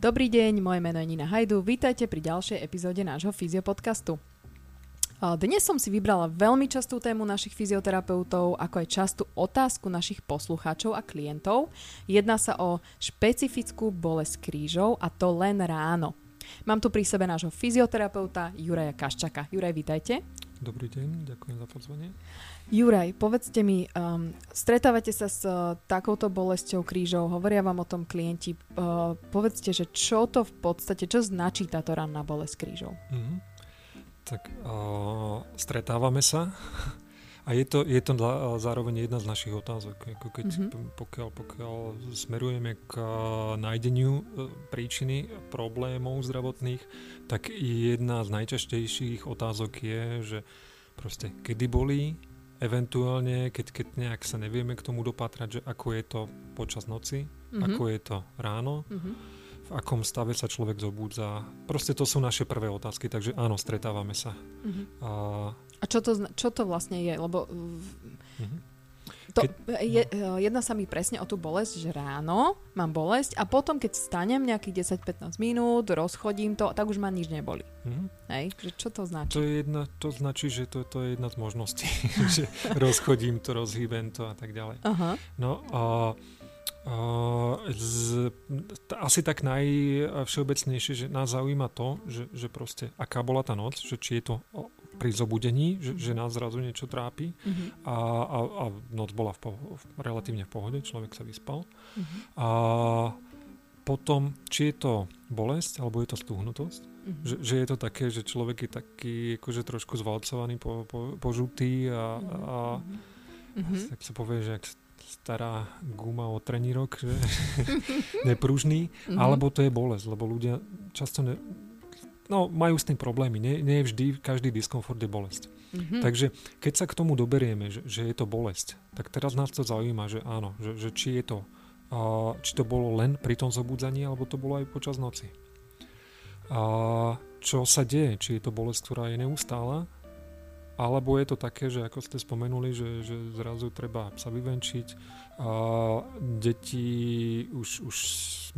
Dobrý deň, moje meno je Nina Hajdu, vítajte pri ďalšej epizóde nášho fyziopodcastu. Dnes som si vybrala veľmi častú tému našich fyzioterapeutov, ako aj častú otázku našich poslucháčov a klientov. Jedná sa o špecifickú bolesť krížov a to len ráno. Mám tu pri sebe nášho fyzioterapeuta Juraja Kaščaka. Juraj, vítajte. Dobrý deň, ďakujem za pozvanie. Juraj, povedzte mi, um, stretávate sa s uh, takouto bolesťou krížov, hovoria vám o tom klienti, uh, povedzte, že čo to v podstate, čo značí táto ranná bolesť krížov? Mm-hmm. Tak uh, stretávame sa a je to, je to zároveň jedna z našich otázok. Ako keď, mm-hmm. pokiaľ, pokiaľ smerujeme k nájdeniu príčiny problémov zdravotných, tak jedna z najčastejších otázok je, že proste kedy bolí, eventuálne, keď, keď nejak sa nevieme k tomu dopatrať, že ako je to počas noci, mm-hmm. ako je to ráno, mm-hmm. v akom stave sa človek zobúdza. Proste to sú naše prvé otázky, takže áno, stretávame sa. Mm-hmm. A, a čo, to, čo to vlastne je? Lebo mm-hmm. To, je, no. Jedná sa mi presne o tú bolesť, že ráno mám bolesť a potom, keď stanem nejakých 10-15 minút, rozchodím to, tak už ma nič neboli. Mm-hmm. Hej? Že čo to značí? To, je jedna, to značí, že to, to je jedna z možností, že rozchodím to, rozhýbem to a tak ďalej. Uh-huh. No a Uh, z, asi tak najvšeobecnejšie, že nás zaujíma to, že, že proste aká bola tá noc, že či je to pri zobudení, že, že nás zrazu niečo trápi uh-huh. a, a, a noc bola v poho- relatívne v pohode, človek sa vyspal. Uh-huh. A potom, či je to bolesť, alebo je to stúhnutosť, uh-huh. že, že je to také, že človek je taký akože trošku zvalcovaný, po, po, požutý a, a uh-huh. tak sa povie, že ak stará guma o trenírok, že nepružný, uh-huh. alebo to je bolesť, lebo ľudia často ne, no, majú s tým problémy. Nie, nie vždy každý diskomfort je bolesť. Mm-hmm. Takže keď sa k tomu doberieme, že, že je to bolesť, tak teraz nás to zaujíma, že áno, že, že či je to uh, či to bolo len pri tom zobudzaní, alebo to bolo aj počas noci. A čo sa deje? Či je to bolesť, ktorá je neustála, alebo je to také, že ako ste spomenuli, že, že zrazu treba sa vyvenčiť, a deti už, už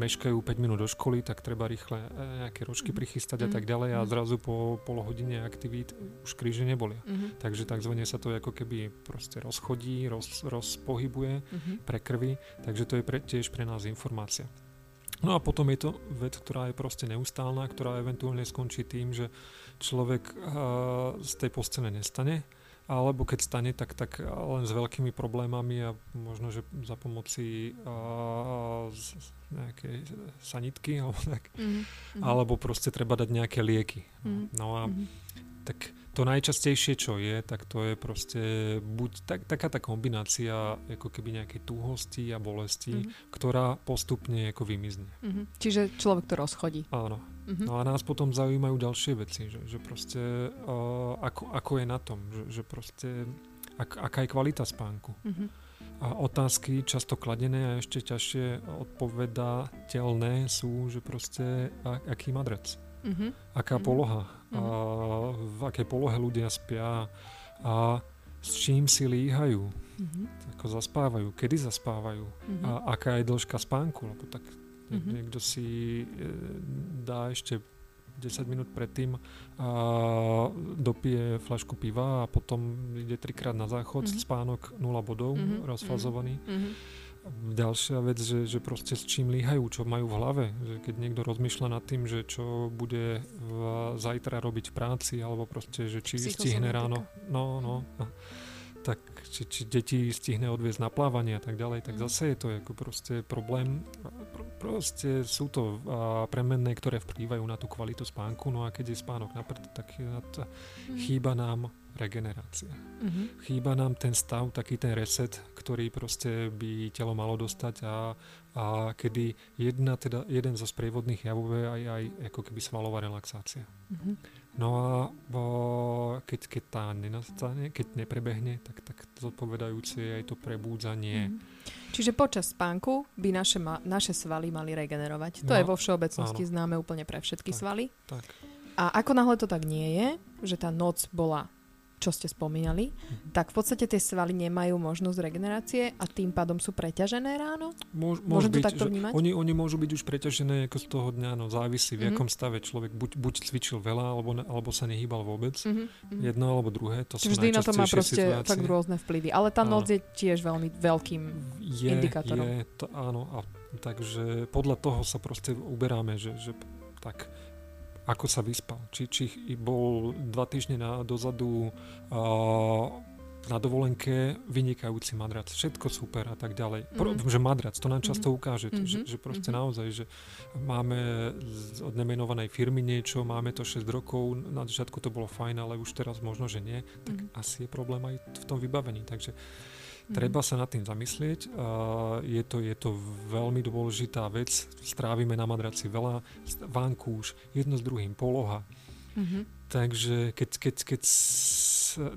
meškajú 5 minút do školy, tak treba rýchle e, nejaké rožky mhm. prichystať a tak ďalej a mhm. zrazu po pol hodine aktivít už kríže nebolia. Uh-huh. Takže takzvané sa to ako keby proste rozchodí, roz, rozpohybuje uh-huh. pre krvi, takže to je pre, tiež pre nás informácia. No a potom je to vec, ktorá je proste neustálna, ktorá eventuálne skončí tým, že človek uh, z tej postele nestane, alebo keď stane, tak, tak len s veľkými problémami a možno, že za pomoci uh, nejakej sanitky alebo tak. Mm-hmm. Alebo proste treba dať nejaké lieky. Mm-hmm. No a mm-hmm. tak to najčastejšie, čo je, tak to je proste buď tak, taká tá kombinácia ako keby nejakej túhosti a bolesti, mm-hmm. ktorá postupne ako vymizne. Mm-hmm. Čiže človek to rozchodí. Áno. Mm-hmm. No a nás potom zaujímajú ďalšie veci, že, že proste uh, ako, ako je na tom, že, že proste ak, aká je kvalita spánku. Mm-hmm. A otázky často kladené a ešte ťažšie odpovedateľné sú, že proste a, aký madrec. Mm-hmm. Aká mm-hmm. poloha, mm-hmm. a v akej polohe ľudia spia a s čím si líhajú, mm-hmm. ako zaspávajú, kedy zaspávajú mm-hmm. a aká je dĺžka spánku, lebo tak mm-hmm. niekto si e, dá ešte 10 minút predtým a dopije flašku piva a potom ide trikrát na záchod, mm-hmm. spánok 0 bodov, mm-hmm. rozfazovaný. Mm-hmm ďalšia vec, že, že proste s čím líhajú, čo majú v hlave. Že keď niekto rozmýšľa nad tým, že čo bude v, zajtra robiť v práci, alebo proste, že či stihne ráno, no, no, tak či, či deti stihne odviezť na plávanie a tak ďalej, tak mm. zase je to ako proste problém. Proste sú to a, premenné, ktoré vplývajú na tú kvalitu spánku, no a keď je spánok naprd, tak mm. chýba nám regenerácia. Mm-hmm. Chýba nám ten stav, taký ten reset, ktorý proste by telo malo dostať a, a kedy jedna, teda jeden zo sprievodných javov je aj, aj ako keby svalová relaxácia. Mm-hmm. No a bo, keď, keď tá nenastane, keď neprebehne, tak, tak zodpovedajúce je aj to prebúdzanie. Mm-hmm. Čiže počas spánku by naše, ma, naše svaly mali regenerovať. To no, je vo všeobecnosti áno. známe úplne pre všetky tak, svaly. Tak. A ako náhle to tak nie je, že tá noc bola čo ste spomínali, mm-hmm. tak v podstate tie svaly nemajú možnosť regenerácie a tým pádom sú preťažené ráno? Môž, môže byť, to takto vnímať? Oni, oni môžu byť už preťažené ako z toho dňa, no závisí v mm-hmm. akom stave človek buď, buď cvičil veľa, alebo, ne, alebo sa nehýbal vôbec. Mm-hmm. Jedno alebo druhé, to sú Vždy na to má proste situácie. fakt rôzne vplyvy, ale tá noc je tiež veľmi veľkým je, indikátorom. Je, to, áno, a takže podľa toho sa proste uberáme, že, že tak ako sa vyspal. Či, či bol dva týždne na, dozadu uh, na dovolenke vynikajúci madrac, všetko super a tak ďalej. Pro, mm-hmm. Že madrac, to nám často mhm. ukáže, mm-hmm. že, že proste mm-hmm. naozaj, že máme od nemenovanej firmy niečo, máme to 6 rokov, na začiatku to bolo fajn, ale už teraz možno, že nie, tak mm-hmm. asi je problém aj v tom vybavení. Takže Mm. Treba sa nad tým zamyslieť. Je to, je to veľmi dôležitá vec. Strávime na madraci veľa. Vankúš, jedno s druhým, poloha. Mm-hmm. Takže keď, keď, keď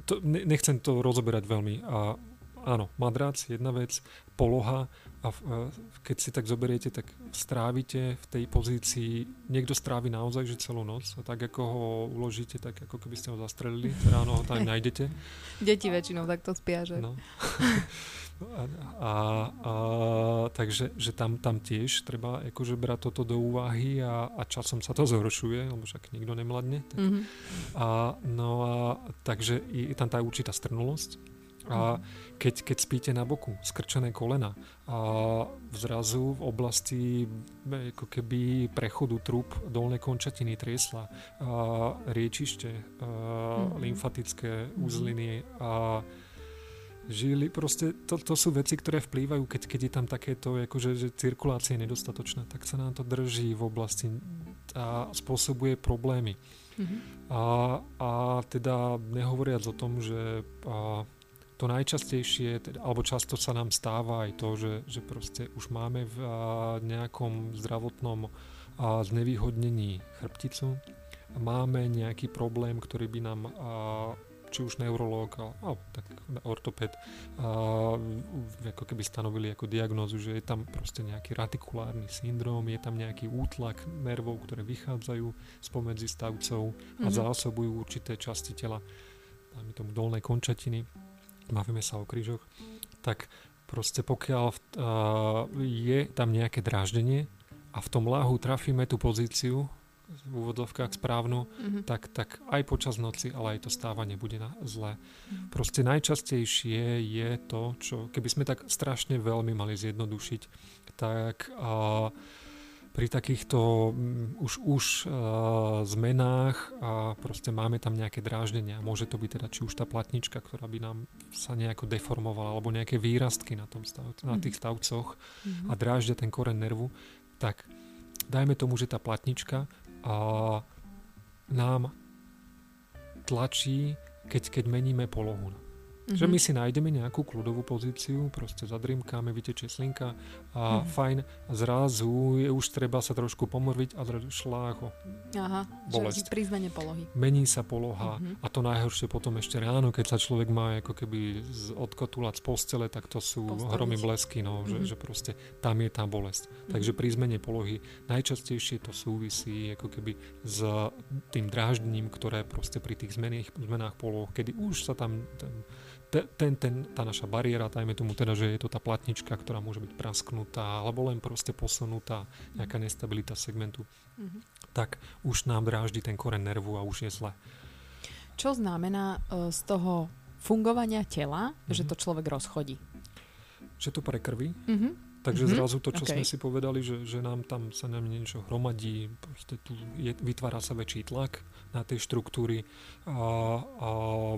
to, nechcem to rozoberať veľmi. A, áno, madrac, jedna vec, poloha a keď si tak zoberiete, tak strávite v tej pozícii, niekto strávi naozaj že celú noc a tak ako ho uložíte, tak ako keby ste ho zastrelili, ráno ho tam nájdete. Deti väčšinou takto spia, že? No. A, a, a, takže že tam, tam tiež treba akože brať toto do úvahy a, a časom sa to zhoršuje, lebo však nikto nemladne. Tak. Mm-hmm. A, no a takže je tam tá určitá strnulosť a keď, keď spíte na boku, skrčené kolena a zrazu v oblasti ako keby prechodu trub dolné končatiny triesla, a riečište, a mm-hmm. lymfatické uzliny a žili, proste to, to sú veci, ktoré vplývajú, keď, keď je tam takéto, akože, že cirkulácia je nedostatočná, tak sa nám to drží v oblasti a spôsobuje problémy. Mm-hmm. A, a teda nehovoriac o tom, že a, to najčastejšie, teda, alebo často sa nám stáva aj to, že, že proste už máme v a, nejakom zdravotnom a, znevýhodnení chrbticu, máme nejaký problém, ktorý by nám a, či už neurológ alebo tak ortoped a, ako keby stanovili ako diagnózu, že je tam proste nejaký ratikulárny syndrom, je tam nejaký útlak nervov, ktoré vychádzajú spomedzi stavcov a mm-hmm. zásobujú určité časti tela, dáme tomu dolnej končatiny bavíme sa o krížoch, tak proste pokiaľ uh, je tam nejaké dráždenie a v tom láhu trafíme tú pozíciu v úvodovkách správnu, mm-hmm. tak, tak aj počas noci, ale aj to stávanie bude na zlé. Mm-hmm. Proste najčastejšie je to, čo keby sme tak strašne veľmi mali zjednodušiť, tak uh, pri takýchto um, už, už uh, zmenách a proste máme tam nejaké dráždenia. Môže to byť teda či už tá platnička, ktorá by nám sa nejako deformovala, alebo nejaké výrastky na, tom stav, mm. na mhm. tých stavcoch mm. a dráždia ten koren nervu, tak dajme tomu, že tá platnička uh, nám tlačí, keď, keď meníme polohu Mm-hmm. Že my si nájdeme nejakú kľudovú pozíciu, proste zadrimkáme, vytečie slinka a mm-hmm. fajn, zrazu je už treba sa trošku pomorviť a šláho. Aha, bolesť. pri zmene polohy. Mení sa poloha mm-hmm. a to najhoršie potom ešte ráno, keď sa človek má ako keby odkotulať z postele, tak to sú Postaviť. hromy blesky, no, mm-hmm. že, že proste tam je tá bolesť. Mm-hmm. Takže pri zmene polohy najčastejšie to súvisí ako keby s tým dráždením, ktoré proste pri tých zmenách, zmenách poloh, kedy už sa tam ten, ten, ten, tá naša bariéra, tajme tomu teda, že je to tá platnička, ktorá môže byť prasknutá alebo len proste posunutá, nejaká nestabilita segmentu, mm-hmm. tak už nám dráždi ten koren nervu a už je zle. Čo znamená uh, z toho fungovania tela, mm-hmm. že to človek rozchodí? Že to prekrví. Mm-hmm Takže mm-hmm. zrazu to, čo okay. sme si povedali, že, že nám tam sa nám niečo hromadí, tu je, vytvára sa väčší tlak na tej štruktúry a, a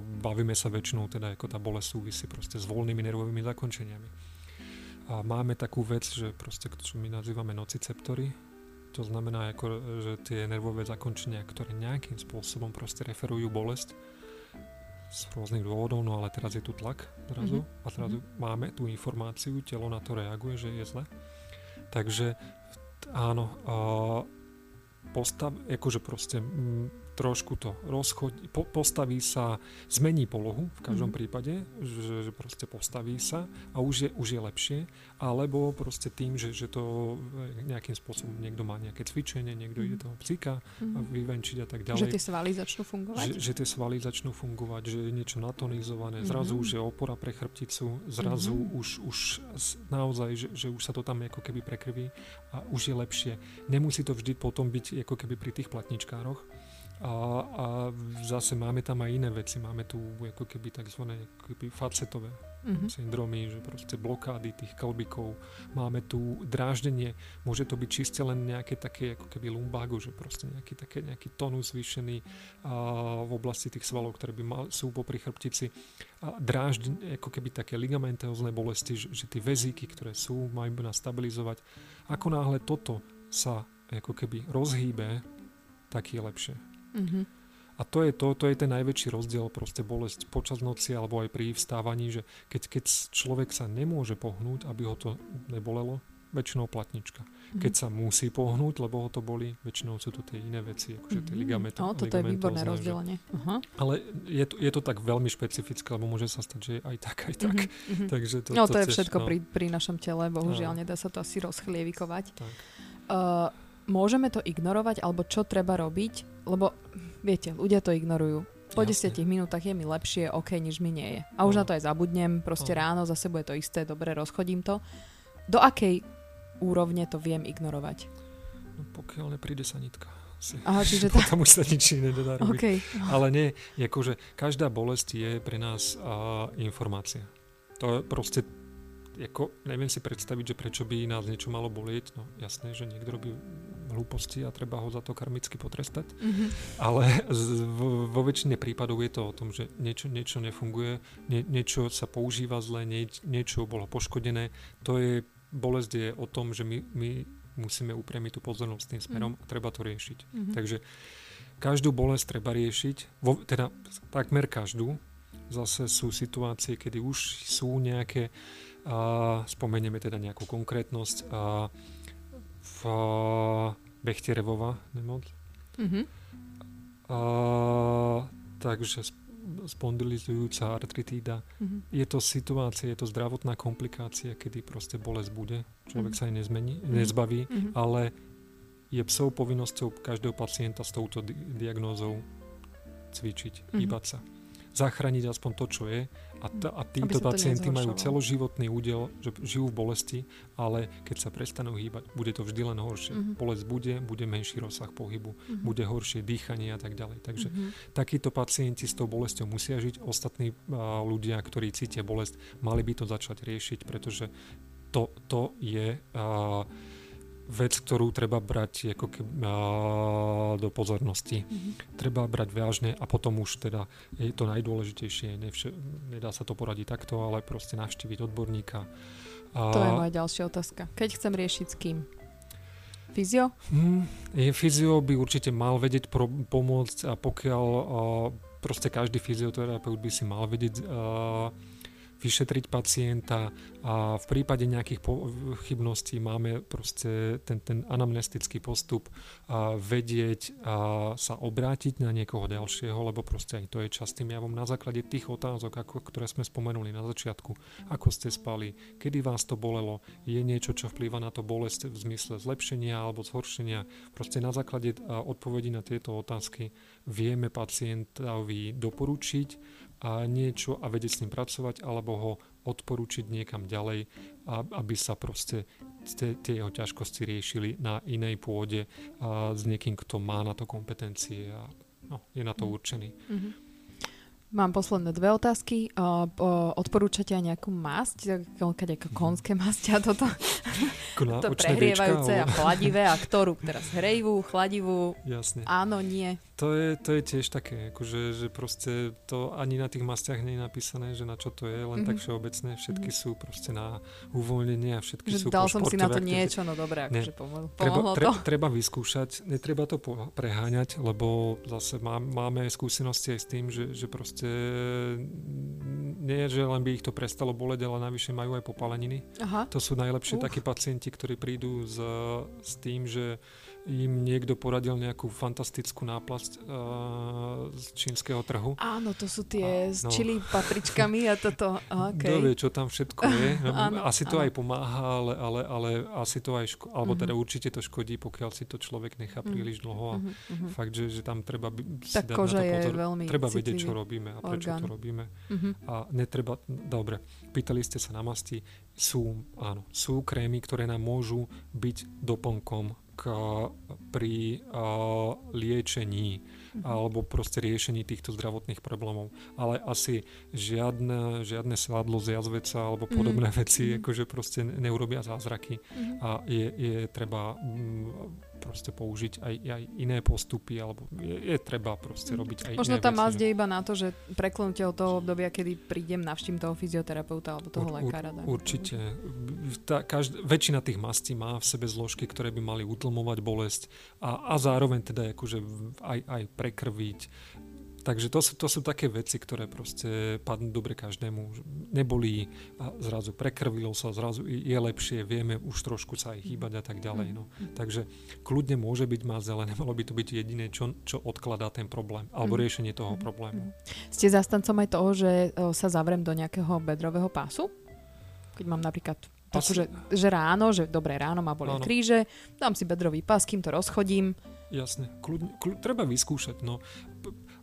bavíme sa väčšinou, teda ako tá bolesť súvisí proste s voľnými nervovými zakončeniami. A máme takú vec, že proste, čo my nazývame nociceptory, to znamená, ako, že tie nervové zakončenia, ktoré nejakým spôsobom proste referujú bolesť, z rôznych dôvodov, no ale teraz je tu tlak zrazu mm-hmm. a zrazu mm-hmm. máme tú informáciu, telo na to reaguje, že je zle. Takže áno, a postav, akože proste m, trošku to rozchodí, po, postaví sa, zmení polohu v každom mm. prípade, že, že proste postaví sa a už je, už je lepšie, alebo proste tým, že, že to nejakým spôsobom niekto má nejaké cvičenie, niekto ide toho psíka mm. vyvenčiť a tak ďalej. Že tie svaly začnú fungovať? Že, že tie svaly začnú fungovať, že je niečo natonizované, zrazu už je opora pre chrbticu, zrazu mm. už, už naozaj, že, že už sa to tam ako keby prekrví a už je lepšie. Nemusí to vždy potom byť ako keby pri tých platničkároch, a, a zase máme tam aj iné veci. Máme tu ako keby tzv. Keby facetové mm-hmm. syndromy, že proste blokády tých kalbikov. Máme tu dráždenie. Môže to byť čiste len nejaké také ako keby lumbago, že proste nejaký, také, nejaký tonus zvýšený a, v oblasti tých svalov, ktoré by mal, sú popri chrbtici. A dráždenie, ako keby také ligamentózne bolesti, že, že tie vezíky, ktoré sú, majú nás stabilizovať. Ako náhle toto sa ako keby rozhýbe, tak je lepšie. Mm-hmm. A to je to, to je ten najväčší rozdiel, proste bolesť počas noci alebo aj pri vstávaní, že keď, keď človek sa nemôže pohnúť, aby ho to nebolelo, väčšinou platnička. Mm-hmm. Keď sa musí pohnúť, lebo ho to boli, väčšinou sú to tie iné veci, akože tie mhm. ligamenty. No, toto je výborné rozdelenie. Uh-huh. Ale je to, je to tak veľmi špecifické, lebo môže sa stať, že je aj tak, aj tak. Mm-hmm. Takže to, no to, to je tiež, všetko no. pri, pri našom tele, bohužiaľ, no. nedá sa to asi rozchlievikovať. Tak. Uh, môžeme to ignorovať, alebo čo treba robiť, lebo viete, ľudia to ignorujú. Po Jasne. 10 minútach je mi lepšie, ok, než mi nie je. A už no. na to aj zabudnem, proste no. ráno zase bude to isté, dobre, rozchodím to. Do akej úrovne to viem ignorovať? No, pokiaľ nepríde sanitka. Si. Aha, čiže tá... Potom už sa nič iné nedá robiť. Okay. Ale nie, akože každá bolesť je pre nás uh, informácia. To je proste ako, neviem si predstaviť, že prečo by nás niečo malo bolieť. No jasné, že niekto robí hlúposti a treba ho za to karmicky potrestať. Mm-hmm. Ale z, vo, vo väčšine prípadov je to o tom, že niečo, niečo nefunguje, nie, niečo sa používa zle, nie, niečo bolo poškodené. To je, bolesť je o tom, že my, my musíme upriamiť tú pozornosť tým smerom mm-hmm. a treba to riešiť. Mm-hmm. Takže každú bolesť treba riešiť, vo, teda takmer každú. Zase sú situácie, kedy už sú nejaké a spomenieme teda nejakú konkrétnosť. A v Bechterevova nemoc. Mm-hmm. A, takže spondylizujúca artritída. Mm-hmm. Je to situácia, je to zdravotná komplikácia, kedy proste bolesť bude. Človek mm-hmm. sa aj nezmení, mm-hmm. nezbaví, mm-hmm. ale je psou povinnosťou každého pacienta s touto di- diagnózou cvičiť, mm-hmm. hýbať sa zachrániť aspoň to, čo je. A, t- a títo pacienti majú celoživotný údel, že žijú v bolesti, ale keď sa prestanú hýbať, bude to vždy len horšie. Mm-hmm. Bolesť bude, bude menší rozsah pohybu, mm-hmm. bude horšie dýchanie a tak ďalej. Takže mm-hmm. takíto pacienti s tou bolesťou musia žiť. Ostatní a, ľudia, ktorí cítia bolesť, mali by to začať riešiť, pretože to, to je... A, vec, ktorú treba brať ako keby, a, do pozornosti. Mm-hmm. Treba brať vážne a potom už teda je to najdôležitejšie. Nevše, nedá sa to poradiť takto, ale proste navštíviť odborníka. A, to je moja ďalšia otázka. Keď chcem riešiť s kým? Fyzio? Hmm, je, fyzio by určite mal vedieť pro, pomôcť a pokiaľ a, proste každý fyzioterapeut by si mal vedieť a, vyšetriť pacienta a v prípade nejakých chybností máme proste ten, ten anamnestický postup a vedieť a sa obrátiť na niekoho ďalšieho, lebo proste aj to je častým javom na základe tých otázok, ako, ktoré sme spomenuli na začiatku. Ako ste spali, kedy vás to bolelo, je niečo, čo vplýva na to bolesť v zmysle zlepšenia alebo zhoršenia. Proste na základe odpovedí na tieto otázky vieme pacientovi doporučiť a niečo a vedieť s ním pracovať alebo ho odporúčiť niekam ďalej, aby sa proste tie jeho ťažkosti riešili na inej pôde a s niekým, kto má na to kompetencie a no, je na to mhm. určený. Mm-hmm. Mám posledné dve otázky. Odporúčate aj nejakú masť, nejaké konské masť a toto, to prehrievajúce a chladivé a ktorú teraz hrejivú, chladivú, Jasne. áno, nie. To je, to je tiež také, akože, že proste to ani na tých mastiach nie je napísané, že na čo to je, len mm-hmm. tak všeobecné. Všetky mm-hmm. sú proste na uvoľnenie a všetky že sú Dal som si na to niečo, no dobré, akože pomohlo, treba, to. Treba vyskúšať, netreba to preháňať, lebo zase má, máme skúsenosti aj s tým, že, že proste nie, že len by ich to prestalo boleť, ale navyše majú aj popaleniny. Aha. To sú najlepšie uh. takí pacienti, ktorí prídu s, s tým, že im niekto poradil nejakú fantastickú náplasť uh, z čínskeho trhu. Áno, to sú tie a, s no. čili papričkami a toto. Okay. Kto vie, čo tam všetko je. No, áno, asi to áno. aj pomáha, ale, ale, ale asi to aj ško- alebo uh-huh. teda určite to škodí, pokiaľ si to človek nechá uh-huh. príliš dlho a uh-huh. fakt, že, že tam treba by, si tak dať koža na to pozor. Veľmi treba vedieť, čo robíme a prečo orgán. to robíme. Uh-huh. A netreba, dobre, pýtali ste sa na masti, sú, áno, sú krémy, ktoré nám môžu byť doplnkom pri liečení mm-hmm. alebo proste riešení týchto zdravotných problémov. Ale asi žiadne, žiadne svadlo z jazveca alebo mhm. podobné mm-hmm. veci akože proste neurobia zázraky mm-hmm. a je, je treba mm, proste použiť aj, aj iné postupy, alebo je, je treba proste mhm. robiť aj Možno iné tá masť je iba na to, že preklenutie od toho obdobia, kedy prídem, navštím toho fyzioterapeuta alebo toho ur, lekára. Ur, určite. Tá, každ- väčšina tých mastí má v sebe zložky, ktoré by mali utlmovať bolesť a, a zároveň teda akože aj, aj prekrviť Takže to sú, to sú také veci, ktoré proste padnú dobre každému. Nebolí a zrazu prekrvilo sa, zrazu je lepšie, vieme už trošku sa aj chýbať a tak ďalej. No. Mhm. Takže kľudne môže byť maze, ale nemalo by to byť jediné, čo, čo odkladá ten problém alebo mm. riešenie toho mm. problému. Ste zastancom aj toho, že sa zavrem do nejakého bedrového pásu? Keď mám napríklad takú, že, že ráno, že dobré ráno ma boli kríže, dám si bedrový pás, kým to rozchodím. Jasne, kľud, kľud, treba vyskúšať. No.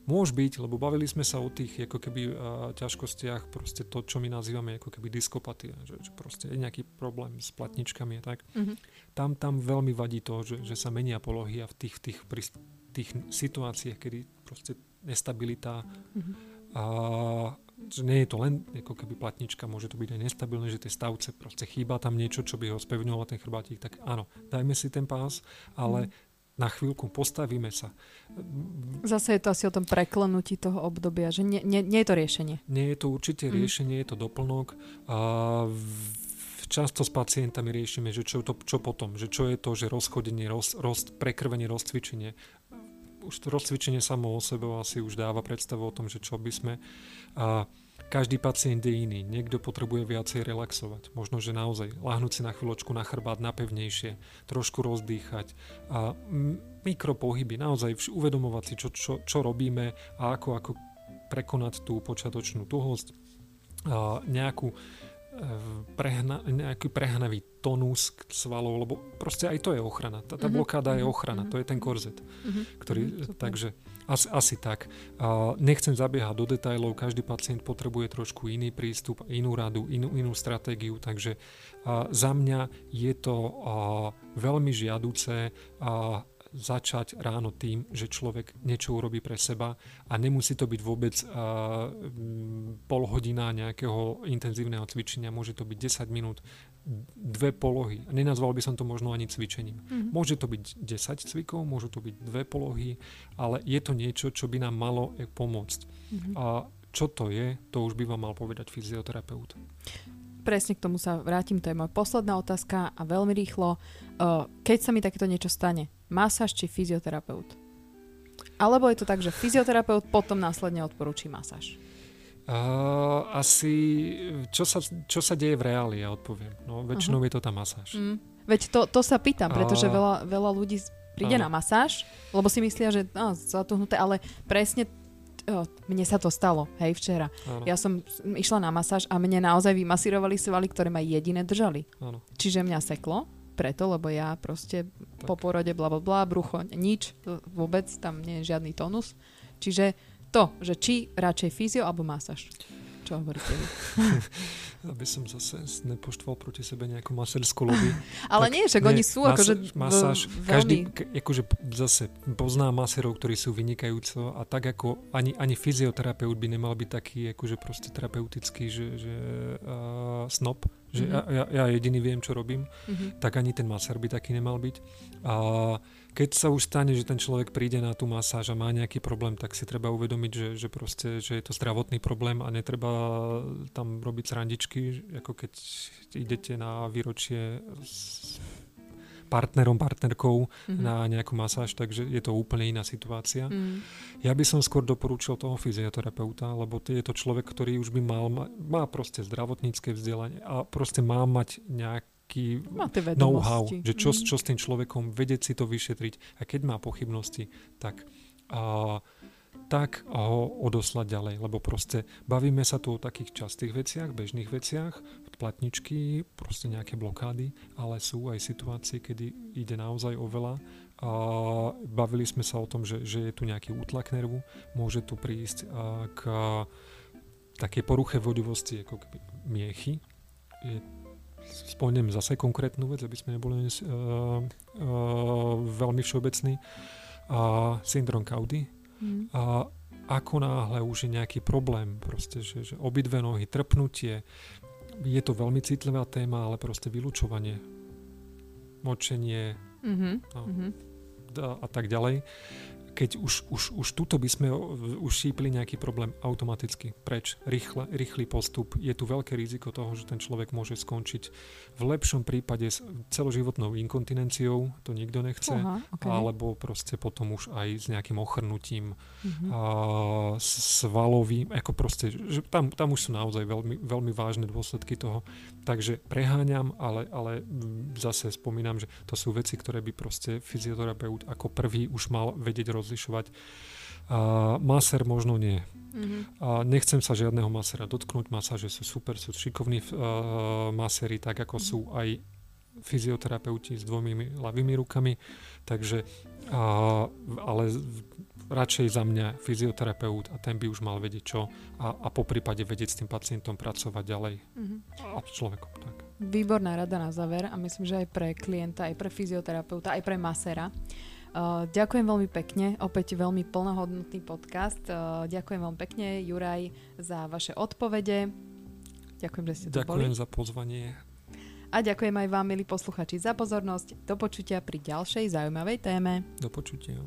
Môže byť, lebo bavili sme sa o tých ako keby uh, ťažkostiach, proste to, čo my nazývame ako keby diskopatia, že, že proste je nejaký problém s platničkami a tak. Mm-hmm. Tam, tam veľmi vadí to, že, že sa menia polohy a v tých, v tých, pri tých situáciách, kedy proste nestabilita mm-hmm. a že nie je to len ako keby platnička, môže to byť aj nestabilné, že tie stavce proste chýba tam niečo, čo by ho spevňovalo ten chrbátik, tak áno, dajme si ten pás, ale mm na chvíľku, postavíme sa. Zase je to asi o tom preklenutí toho obdobia, že nie, nie, nie je to riešenie. Nie je to určite mm. riešenie, je to doplnok. A často s pacientami riešime, že čo, to, čo potom, že čo je to, že rozchodenie, roz, roz, prekrvenie, rozcvičenie. Už to rozcvičenie samo o sebe asi už dáva predstavu o tom, že čo by sme. A, každý pacient je iný. Niekto potrebuje viacej relaxovať. Možno, že naozaj lahnúť si na chvíľočku na chrbát napevnejšie, trošku rozdýchať a mikropohyby, naozaj uvedomovať si, čo, čo, čo robíme a ako, ako prekonať tú počiatočnú tuhosť, a nejakú e, prehna, nejaký prehnavý tonus svalov, lebo proste aj to je ochrana. Tá, tá mhm. blokáda je mhm. ochrana, to je ten korzet. Ktorý, takže asi, asi tak. Nechcem zabiehať do detajlov, každý pacient potrebuje trošku iný prístup, inú radu, inú, inú stratégiu, takže za mňa je to veľmi žiaduce začať ráno tým, že človek niečo urobí pre seba a nemusí to byť vôbec uh, pol hodina nejakého intenzívneho cvičenia, môže to byť 10 minút, dve polohy. Nenazval by som to možno ani cvičením. Mm-hmm. Môže to byť 10 cvikov, môžu to byť dve polohy, ale je to niečo, čo by nám malo pomôcť. Mm-hmm. A čo to je, to už by vám mal povedať fyzioterapeut. Presne k tomu sa vrátim, to je moja posledná otázka a veľmi rýchlo. Keď sa mi takéto niečo stane, masáž či fyzioterapeut? Alebo je to tak, že fyzioterapeut potom následne odporúči masáž? Uh, asi, čo sa, čo sa deje v reáli, ja odpoviem. No, väčšinou uh-huh. je to tá masáž. Mm. Veď to, to sa pýtam, pretože uh, veľa, veľa ľudí príde uh, na masáž, lebo si myslia, že no, zatuhnuté, ale presne oh, mne sa to stalo, hej, včera. Áno. Ja som išla na masáž a mne naozaj vymasírovali svaly, ktoré ma jediné držali. Áno. Čiže mňa seklo, preto, lebo ja proste tak. po porode bla bla bla, brucho, nič, vôbec, tam nie je žiadny tonus. Čiže to, že či radšej fyzio alebo masáž. Čo hovoríte vy? Aby som zase nepoštval proti sebe nejakú masérskú lobby. Ale tak, nie, však nie, oni sú mas, akože masáž, veľmi... každý, akože zase pozná masérov, ktorí sú vynikajúco a tak ako ani, ani fyzioterapeut by nemal byť taký akože proste terapeutický, že, že uh, snob, že mm-hmm. ja, ja jediný viem, čo robím, mm-hmm. tak ani ten masér by taký nemal byť. A keď sa už stane, že ten človek príde na tú masáž a má nejaký problém, tak si treba uvedomiť, že, že, proste, že je to zdravotný problém a netreba tam robiť srandičky, ako keď idete na výročie s partnerom, partnerkou mm-hmm. na nejakú masáž, takže je to úplne iná situácia. Mm. Ja by som skôr doporučil toho fyzioterapeuta, lebo je to človek, ktorý už by mal, má proste zdravotnícke vzdelanie a proste má mať nejak nejaký know-how, že čo, mm. čo s tým človekom, vedieť si to vyšetriť a keď má pochybnosti, tak a, tak ho odoslať ďalej, lebo proste bavíme sa tu o takých častých veciach, bežných veciach, platničky, proste nejaké blokády, ale sú aj situácie, kedy ide naozaj o veľa a bavili sme sa o tom, že, že je tu nejaký útlak nervu, môže tu prísť k takej poruche vodivosti ako miechy. Je spomeniem zase konkrétnu vec, aby sme neboli uh, uh, veľmi všeobecní. A syndrom kaudy. Mm. A ako náhle už je nejaký problém, proste, že, že obidve nohy, trpnutie, je to veľmi citlivá téma, ale proste vylúčovanie, močenie mm-hmm. no, mm-hmm. A, a tak ďalej keď už, už, už tuto by sme už šípli nejaký problém automaticky preč, rýchle, rýchly postup. Je tu veľké riziko toho, že ten človek môže skončiť v lepšom prípade s celoživotnou inkontinenciou, to nikto nechce, Aha, okay. alebo proste potom už aj s nejakým ochrnutím uh-huh. a svalovým, ako proste, že tam, tam už sú naozaj veľmi, veľmi vážne dôsledky toho. Takže preháňam, ale, ale zase spomínam, že to sú veci, ktoré by proste fyzioterapeut ako prvý už mal vedieť roz rozlišovať. A maser možno nie. Mm-hmm. A nechcem sa žiadneho masera dotknúť. Masáže sú super, sú šikovní uh, masery, tak ako mm-hmm. sú aj fyzioterapeuti s dvomi ľavými rukami. Takže, uh, ale radšej za mňa fyzioterapeut a ten by už mal vedieť čo a, a po prípade vedieť s tým pacientom pracovať ďalej mm-hmm. a s človekom. Tak. Výborná rada na záver a myslím, že aj pre klienta, aj pre fyzioterapeuta, aj pre masera. Uh, ďakujem veľmi pekne, opäť veľmi plnohodnotný podcast. Uh, ďakujem veľmi pekne, Juraj, za vaše odpovede. Ďakujem, že ste tu Ďakujem boli. za pozvanie. A ďakujem aj vám, milí posluchači, za pozornosť. Do počutia pri ďalšej zaujímavej téme. Do počutia.